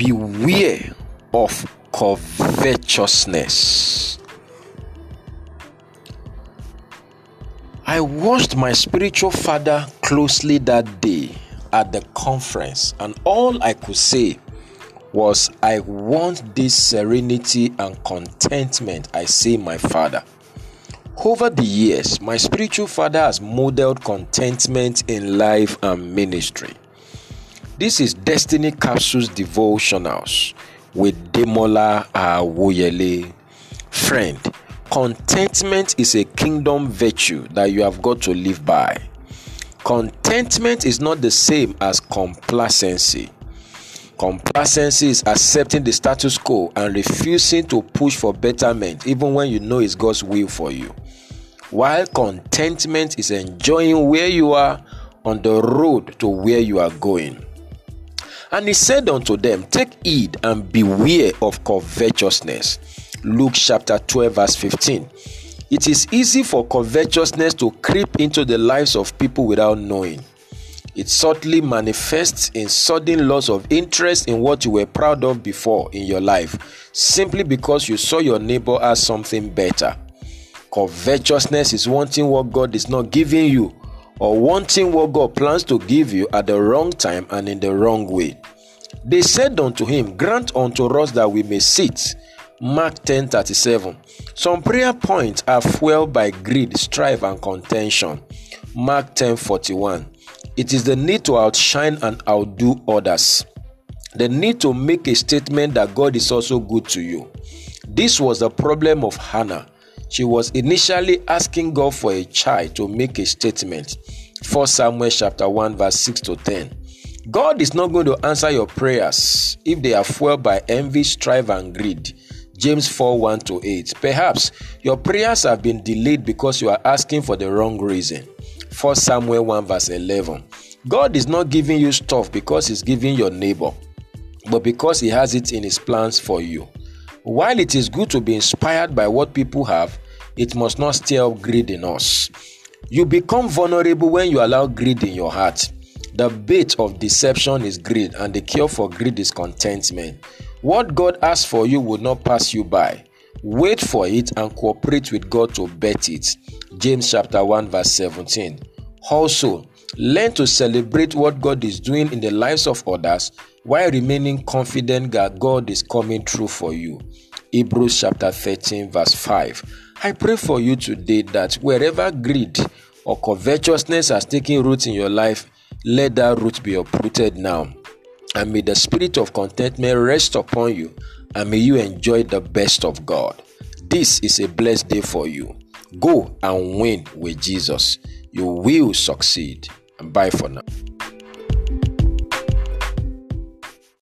beware of covetousness. I watched my spiritual father closely that day at the conference, and all I could say was, I want this serenity and contentment I see my father. Over the years, my spiritual father has modeled contentment in life and ministry. This is Destiny Capsules Devotionals with Demola Awoyele. Friend, contentment is a kingdom virtue that you have got to live by. Contentment is not the same as complacency. Complacency is accepting the status quo and refusing to push for betterment even when you know it's God's will for you. While contentment is enjoying where you are on the road to where you are going. And he said unto them, Take heed and beware of covetousness. Luke chapter 12, verse 15. It is easy for covetousness to creep into the lives of people without knowing. It subtly manifests in sudden loss of interest in what you were proud of before in your life, simply because you saw your neighbor as something better. Covetousness is wanting what God is not giving you or wanting what God plans to give you at the wrong time and in the wrong way. They said unto him, Grant unto us that we may sit. Mark 10 37. Some prayer points are fueled by greed, strife, and contention. Mark 10 41. It is the need to outshine and outdo others. The need to make a statement that God is also good to you. This was the problem of Hannah. She was initially asking God for a child to make a statement. 1 Samuel chapter 1 verse 6 to 10. God is not going to answer your prayers if they are fueled by envy, strife, and greed. James 4 1 to 8. Perhaps your prayers have been delayed because you are asking for the wrong reason. 1 Samuel 1 verse 11. God is not giving you stuff because He's giving your neighbor, but because He has it in His plans for you. While it is good to be inspired by what people have, it must not stir up greed in us. You become vulnerable when you allow greed in your heart. The bait of deception is greed, and the cure for greed is contentment. What God asks for you will not pass you by. Wait for it and cooperate with God to bet it. James chapter 1 verse 17. Also, learn to celebrate what God is doing in the lives of others while remaining confident that God is coming through for you. Hebrews chapter 13, verse 5. I pray for you today that wherever greed or covetousness has taken root in your life, let that root be uprooted now. And may the spirit of contentment rest upon you, and may you enjoy the best of God. This is a blessed day for you. Go and win with Jesus. You will succeed. Bye for now.